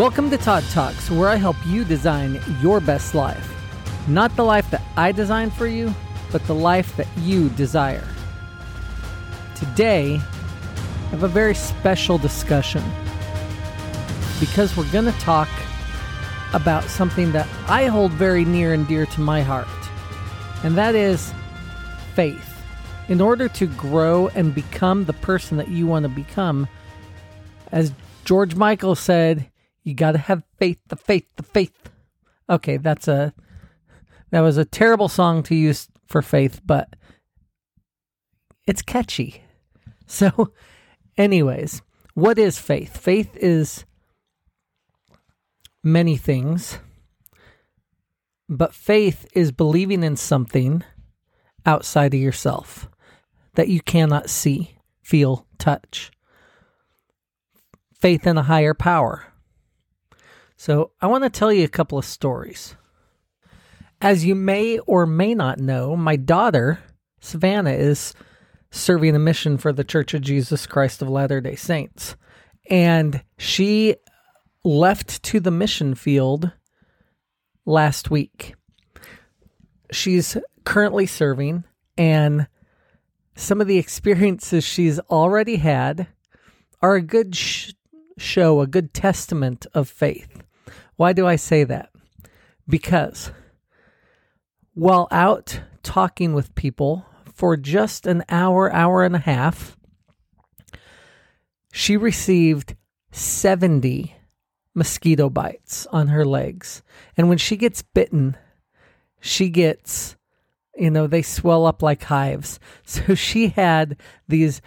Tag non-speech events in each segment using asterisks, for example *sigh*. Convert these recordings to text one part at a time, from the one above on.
Welcome to Todd Talks, where I help you design your best life. Not the life that I designed for you, but the life that you desire. Today, I have a very special discussion because we're going to talk about something that I hold very near and dear to my heart, and that is faith. In order to grow and become the person that you want to become, as George Michael said, you got to have faith, the faith, the faith. Okay, that's a that was a terrible song to use for faith, but it's catchy. *laughs* So, anyways, what is faith? Faith is many things, but faith is believing in something outside of yourself that you cannot see, feel, touch. Faith in a higher power. So, I want to tell you a couple of stories. As you may or may not know, my daughter, Savannah, is serving a mission for the Church of Jesus Christ of Latter day Saints. And she left to the mission field last week. She's currently serving, and some of the experiences she's already had are a good sh- show, a good testament of faith. Why do I say that? Because while out talking with people for just an hour, hour and a half, she received 70 mosquito bites on her legs. And when she gets bitten, she gets, you know, they swell up like hives. *laughs* So she had these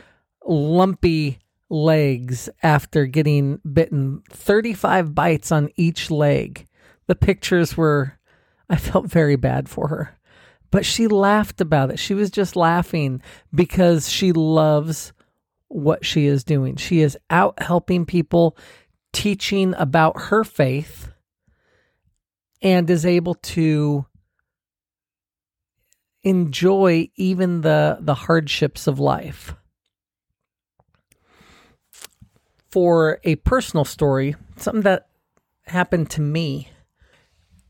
lumpy legs after getting bitten, 35 bites on each leg. The pictures were, I felt very bad for her but she laughed about it. She was just laughing because she loves what she is doing. She is out helping people, teaching about her faith, and is able to enjoy even the the hardships of life. For a personal story, something that happened to me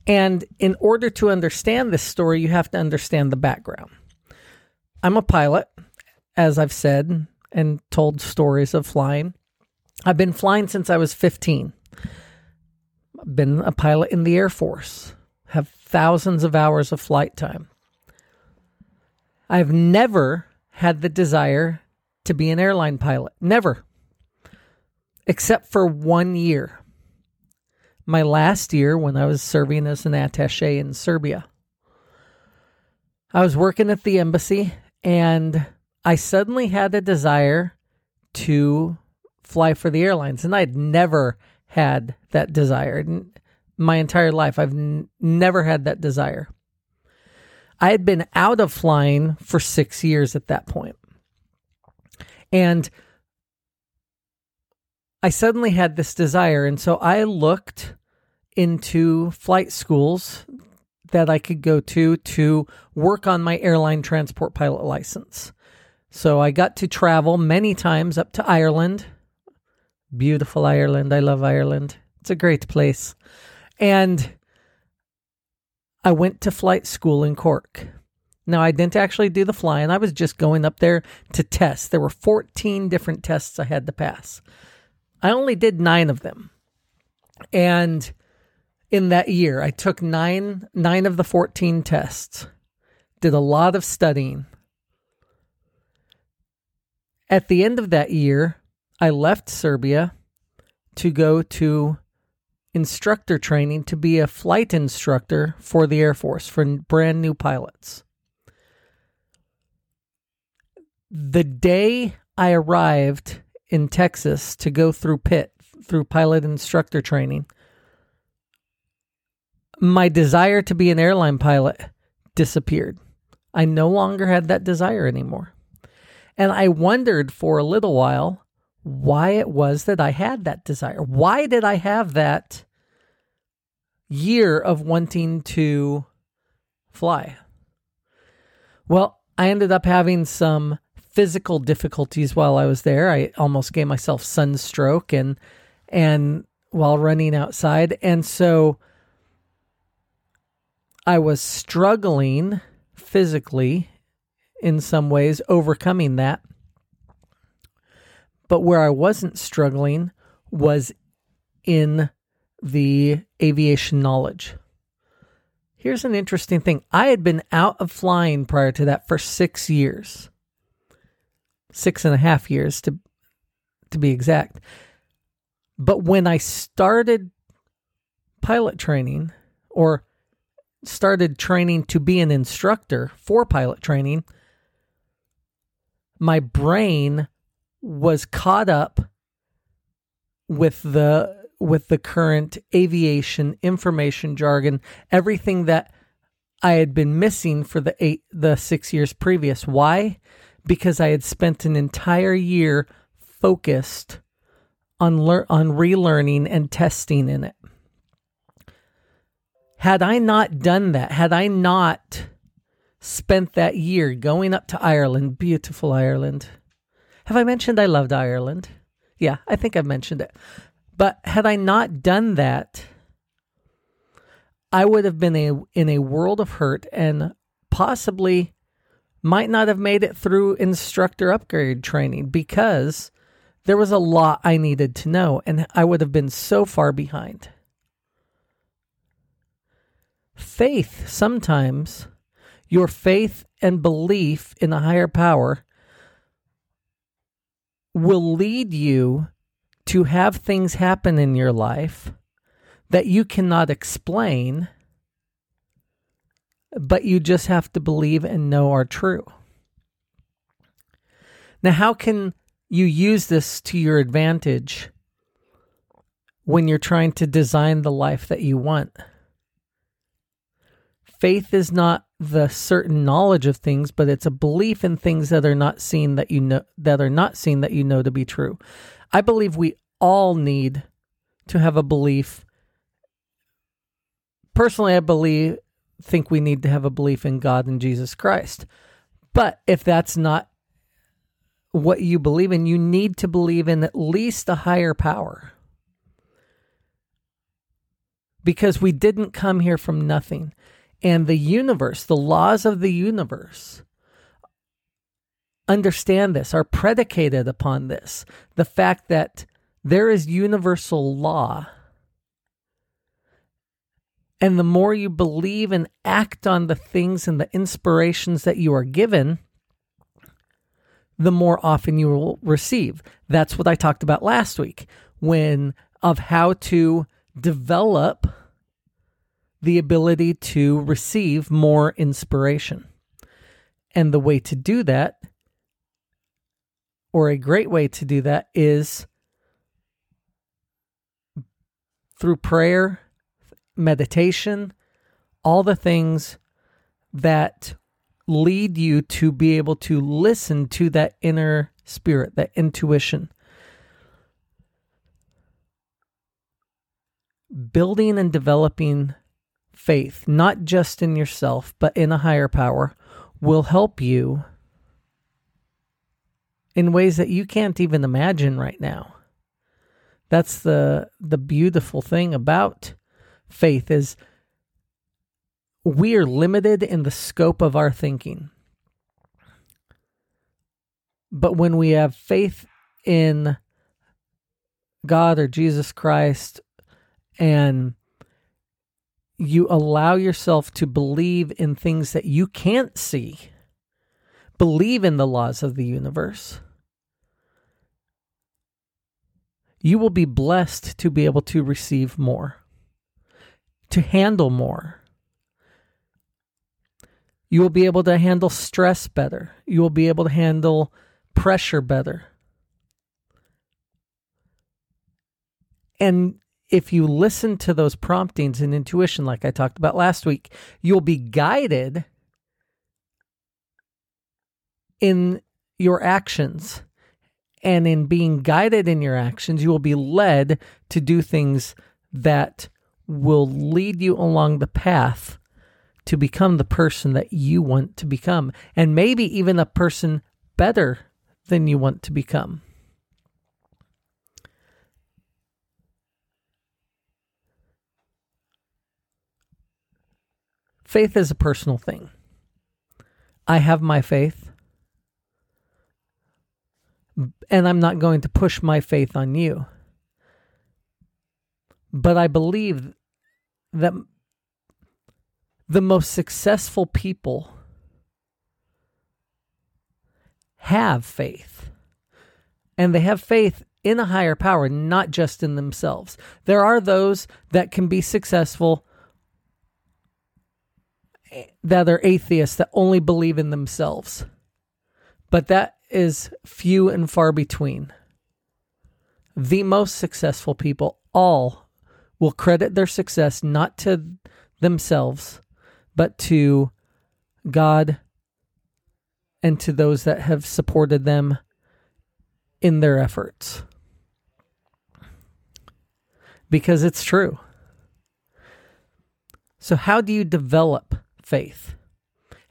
and in order to understand this story, you have to understand the background. I'm a pilot, as I've said and told stories of flying. I've been flying since I was 15. I've been a pilot in the Air Force, have thousands of hours of flight time. I've never had the desire to be an airline pilot. Never. Except for one year my last year when I was serving as an attache in Serbia. I was working at the embassy and I suddenly had a desire to fly for the airlines. And I'd never had that desire. My entire life, I've n- never had that desire. I had been out of flying for six years at that point. And I suddenly had this desire. And so I looked into flight schools that I could go to to work on my airline transport pilot license. So I got to travel many times up to Ireland. Beautiful Ireland. I love Ireland. It's a great place. And I went to flight school in Cork. Now, I didn't actually do the flying. I was just going up there to test. There were 14 different tests I had to pass. I only did nine of them. And in that year, I took nine nine of the 14 tests. Did a lot of studying. At the end of that year, I left Serbia to go to instructor training to be a flight instructor for the Air Force for brand new pilots. The day I arrived in Texas to go through PIT, through pilot instructor training, my desire to be an airline pilot disappeared. I no longer had that desire anymore. And I wondered for a little while why it was that I had that desire. Why did I have that year of wanting to fly? Well, I ended up having some physical difficulties while I was there. I almost gave myself sunstroke and and while running outside. And so I was struggling physically in some ways, overcoming that. But where I wasn't struggling was in the aviation knowledge. Here's an interesting thing I had been out of flying prior to that for six years, six and a half years to, to be exact. But when I started pilot training or started training to be an instructor for pilot training, my brain was caught up with the with the current aviation information jargon, everything that I had been missing for the eight the 6 years previous. Why? Because I had spent an entire year focused on lear- on relearning and testing in it. Had I not done that, had I not spent that year going up to Ireland, beautiful Ireland. Have I mentioned I loved Ireland? Yeah, I think I've mentioned it. But had I not done that, I would have been a, in a world of hurt and possibly might not have made it through instructor upgrade training because there was a lot I needed to know and I would have been so far behind. Faith, sometimes, your faith and belief in a higher power will lead you to have things happen in your life that you cannot explain, but you just have to believe and know are true. Now, how can you use this to your advantage when you're trying to design the life that you want? faith is not the certain knowledge of things, but it's a belief in things that are not seen that you know that are not seen that you know to be true. I believe we all need to have a belief. Personally, I believe think we need to have a belief in God and Jesus Christ. But if that's not what you believe in, you need to believe in at least a higher power. Because we didn't come here from nothing and the universe, the laws of the universe, understand this, are predicated upon this. The fact that there is universal law. And the more you believe and act on the things and the inspirations that you are given, the more often you will receive. That's what I talked about last week when of how to develop the ability to receive more inspiration. And the way to do that, or a great way to do that, is through prayer, meditation, all the things that lead you to be able to listen to that inner spirit, that intuition. Building and developing faith, not just in yourself, but in a higher power, will help you in ways that you can't even imagine right now. That's the the beautiful thing about faith is we are limited in the scope of our thinking. But when we have faith in God or Jesus Christ and you allow yourself to believe in things that you can't see, believe in the laws of the universe, you will be blessed to be able to receive more, to handle more. You will be able to handle stress better. You will be able to handle pressure better. And if you listen to those promptings and intuition, like I talked about last week, you'll be guided in your actions. And in being guided in your actions, you will be led to do things that will lead you along the path to become the person that you want to become, and maybe even a person better than you want to become. Faith is a personal thing. I have my faith, and I'm not going to push my faith on you. But I believe that the most successful people have faith. And they have faith in a higher power, not just in themselves. There are those that can be successful that are atheists that only believe in themselves. But that is few and far between. The most successful people all will credit their success not to themselves, but to God and to those that have supported them in their efforts. Because it's true. So, how do you develop faith?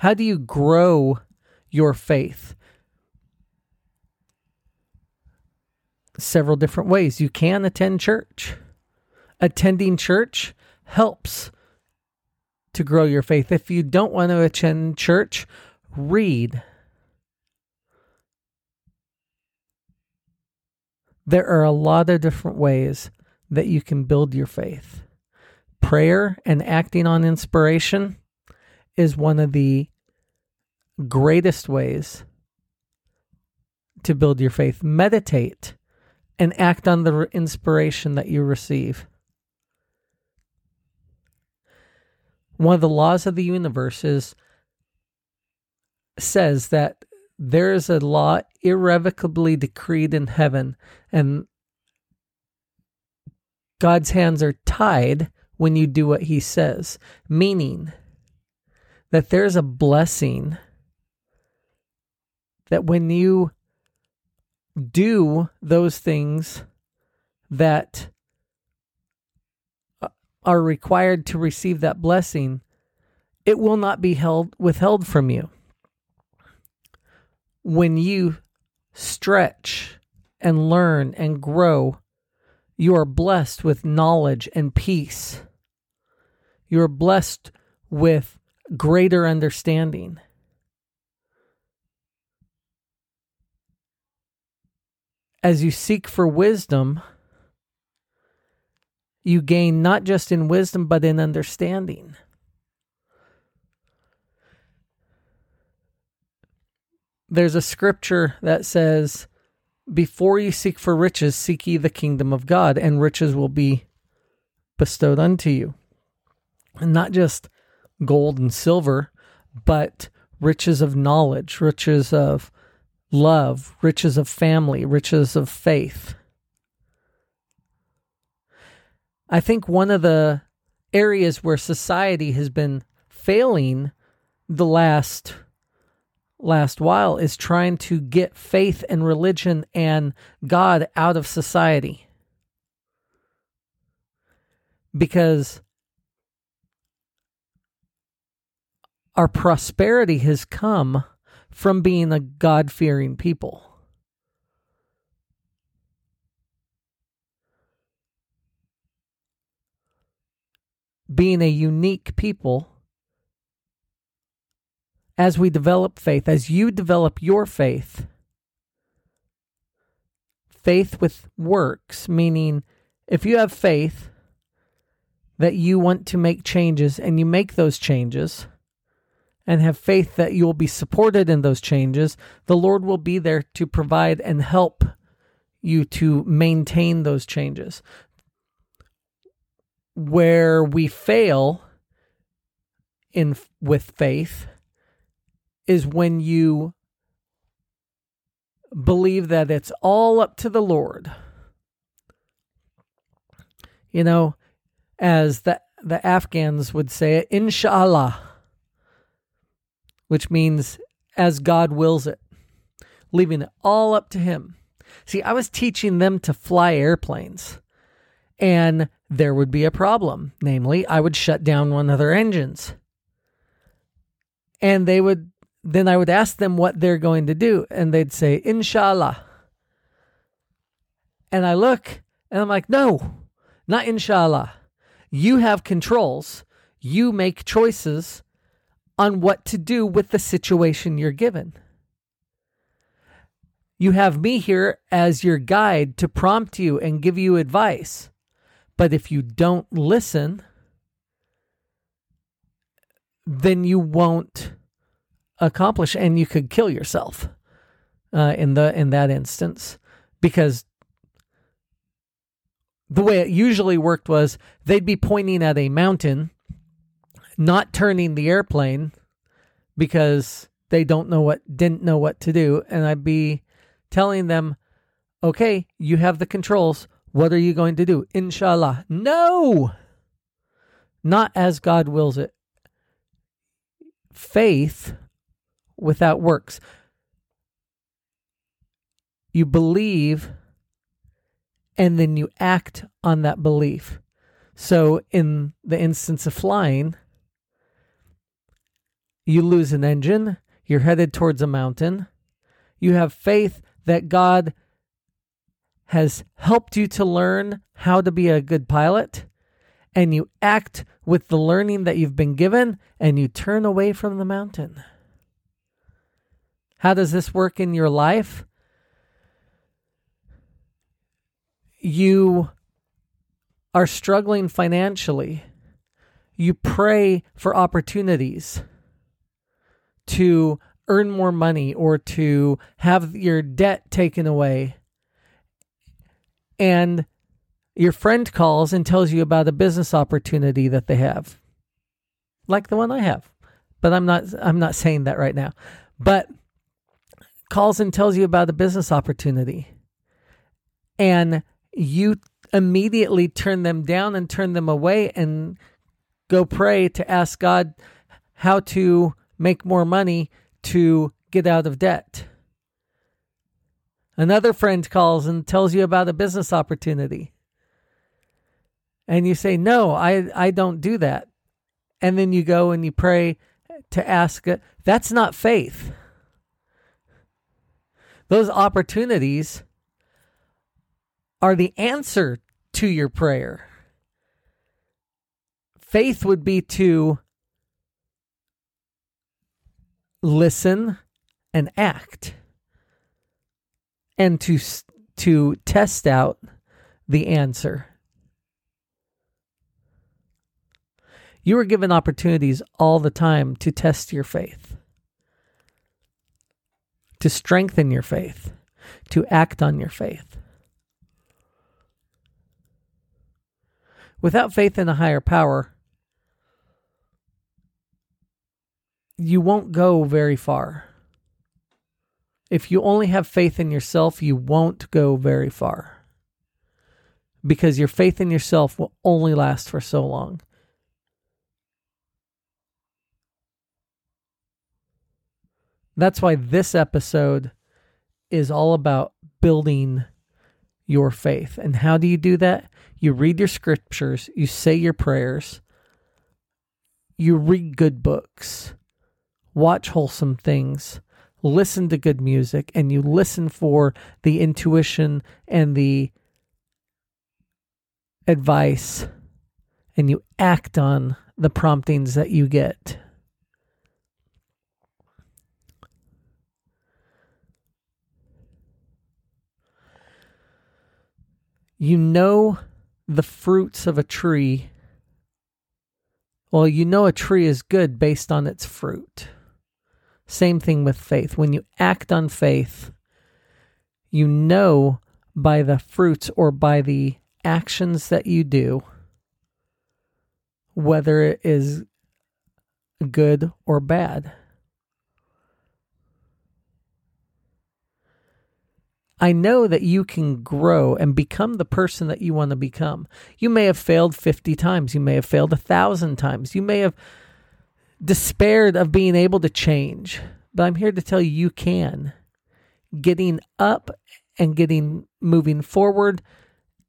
How do you grow your faith? Several different ways. You can attend church. Attending church helps to grow your faith. If you don't want to attend church, read. There are a lot of different ways that you can build your faith. Prayer and acting on inspiration is one of the greatest ways to build your faith. Meditate and act on the inspiration that you receive. One of the laws of the universe is says that there is a law irrevocably decreed in heaven and God's hands are tied when you do what he says, meaning that there's a blessing that when you do those things that are required to receive that blessing, it will not be held withheld from you. When you stretch and learn and grow, you are blessed with knowledge and peace. You are blessed with greater understanding. As you seek for wisdom, you gain not just in wisdom, but in understanding. There's a scripture that says, Before you seek for riches, seek ye the kingdom of God, and riches will be bestowed unto you. And not just gold and silver, but riches of knowledge, riches of love, riches of family, riches of faith. I think one of the areas where society has been failing the last last while is trying to get faith and religion and God out of society. Because our prosperity has come from being a God fearing people. Being a unique people, as we develop faith, as you develop your faith, faith with works, meaning if you have faith that you want to make changes and you make those changes, and have faith that you will be supported in those changes, the Lord will be there to provide and help you to maintain those changes. Where we fail in with faith is when you believe that it's all up to the Lord. You know, as the the Afghans would say it, inshallah which means as God wills it, leaving it all up to Him. See, I was teaching them to fly airplanes, and there would be a problem. Namely, I would shut down one of their engines. And they would, then I would ask them what they're going to do, and they'd say, Inshallah. And I look, and I'm like, no, not Inshallah. You have controls, you make choices on what to do with the situation you're given. You have me here as your guide to prompt you and give you advice. But if you don't listen, then you won't accomplish and you could kill yourself uh, in the in that instance. Because the way it usually worked was they'd be pointing at a mountain not turning the airplane because they don't know what didn't know what to do. And I'd be telling them okay you have the controls what are you going to do? Inshallah. No! Not as God wills it. Faith without works. You believe and then you act on that belief. So in the instance of flying you lose an engine, you're headed towards a mountain. You have faith that God has helped you to learn how to be a good pilot, and you act with the learning that you've been given, and you turn away from the mountain. How does this work in your life? You are struggling financially. You pray for opportunities to earn more money or to have your debt taken away. And your friend calls and tells you about a business opportunity that they have. Like the one I have. But I'm not I'm not saying that right now. But calls and tells you about a business opportunity. And you immediately turn them down and turn them away and go pray to ask God how to make more money to get out of debt. Another friend calls and tells you about a business opportunity. And you say, No, I, I don't do that. And then you go and you pray to ask, that's not faith. Those opportunities are the answer to your prayer. Faith would be to listen and act and to to test out the answer you are given opportunities all the time to test your faith to strengthen your faith to act on your faith without faith in a higher power you won't go very far. If you only have faith in yourself, you won't go very far. Because your faith in yourself will only last for so long. That's why this episode is all about building your faith. And how do you do that? You read your scriptures, you say your prayers, you read good books, watch wholesome things, listen to good music, and you listen for the intuition and the advice, and you act on the promptings that you get. You know the fruits of a tree. Well, you know a tree is good based on its fruit. Same thing with faith. When you act on faith, you know by the fruits or by the actions that you do whether it is good or bad. I know that you can grow and become the person that you want to become. You may have failed 50 times. You may have failed a thousand times. You may have despaired of being able to change, but I'm here to tell you you can. Getting up and getting moving forward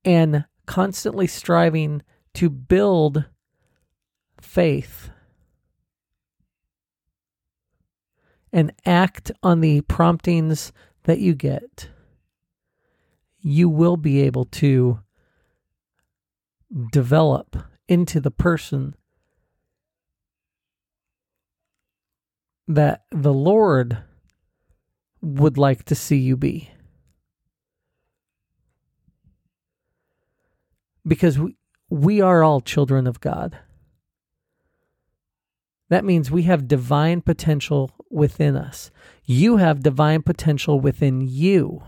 and constantly striving to build faith and act on the promptings that you get, you will be able to develop into the person that the Lord would like to see you be. Because we, we are all children of God. That means we have divine potential within us. You have divine potential within you.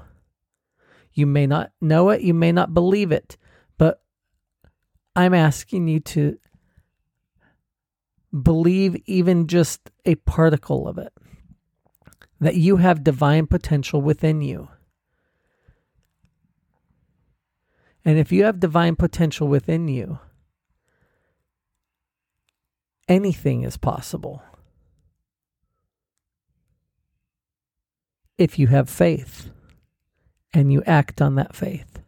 You may not know it, you may not believe it, but I'm asking you to believe even just a particle of it that you have divine potential within you. And if you have divine potential within you, anything is possible. If you have faith and you act on that faith.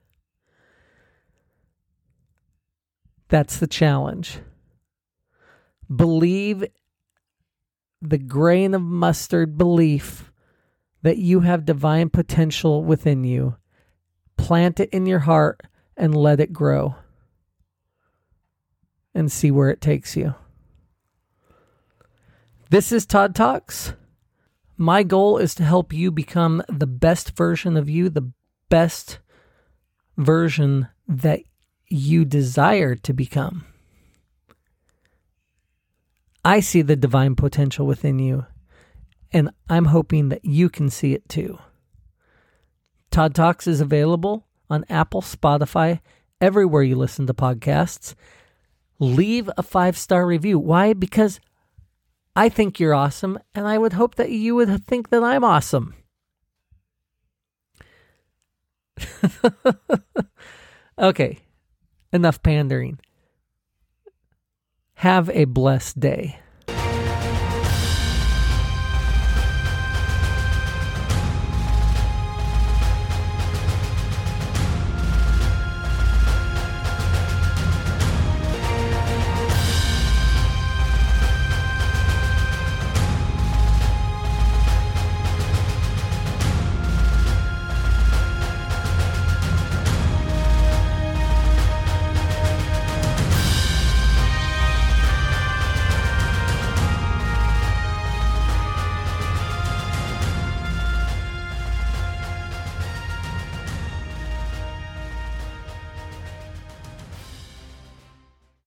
That's the challenge. Believe the grain of mustard belief that you have divine potential within you. Plant it in your heart and let it grow and see where it takes you. This is Todd Talks. My goal is to help you become the best version of you, the best version that you desire to become. I see the divine potential within you, and I'm hoping that you can see it too. Todd Talks is available on Apple, Spotify, everywhere you listen to podcasts. Leave a five star review. Why? Because I think you're awesome, and I would hope that you would think that I'm awesome. *laughs* okay, enough pandering. Have a blessed day.